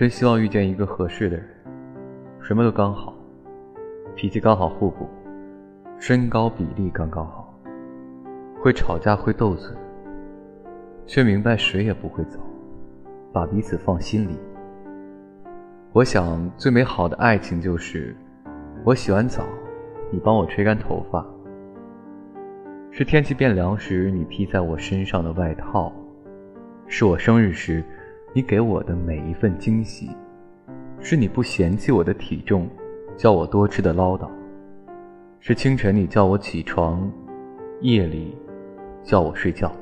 真希望遇见一个合适的人，什么都刚好，脾气刚好互补，身高比例刚刚好，会吵架会斗嘴，却明白谁也不会走，把彼此放心里。我想最美好的爱情就是，我洗完澡，你帮我吹干头发；是天气变凉时你披在我身上的外套；是我生日时。你给我的每一份惊喜，是你不嫌弃我的体重，叫我多吃的唠叨；是清晨你叫我起床，夜里叫我睡觉。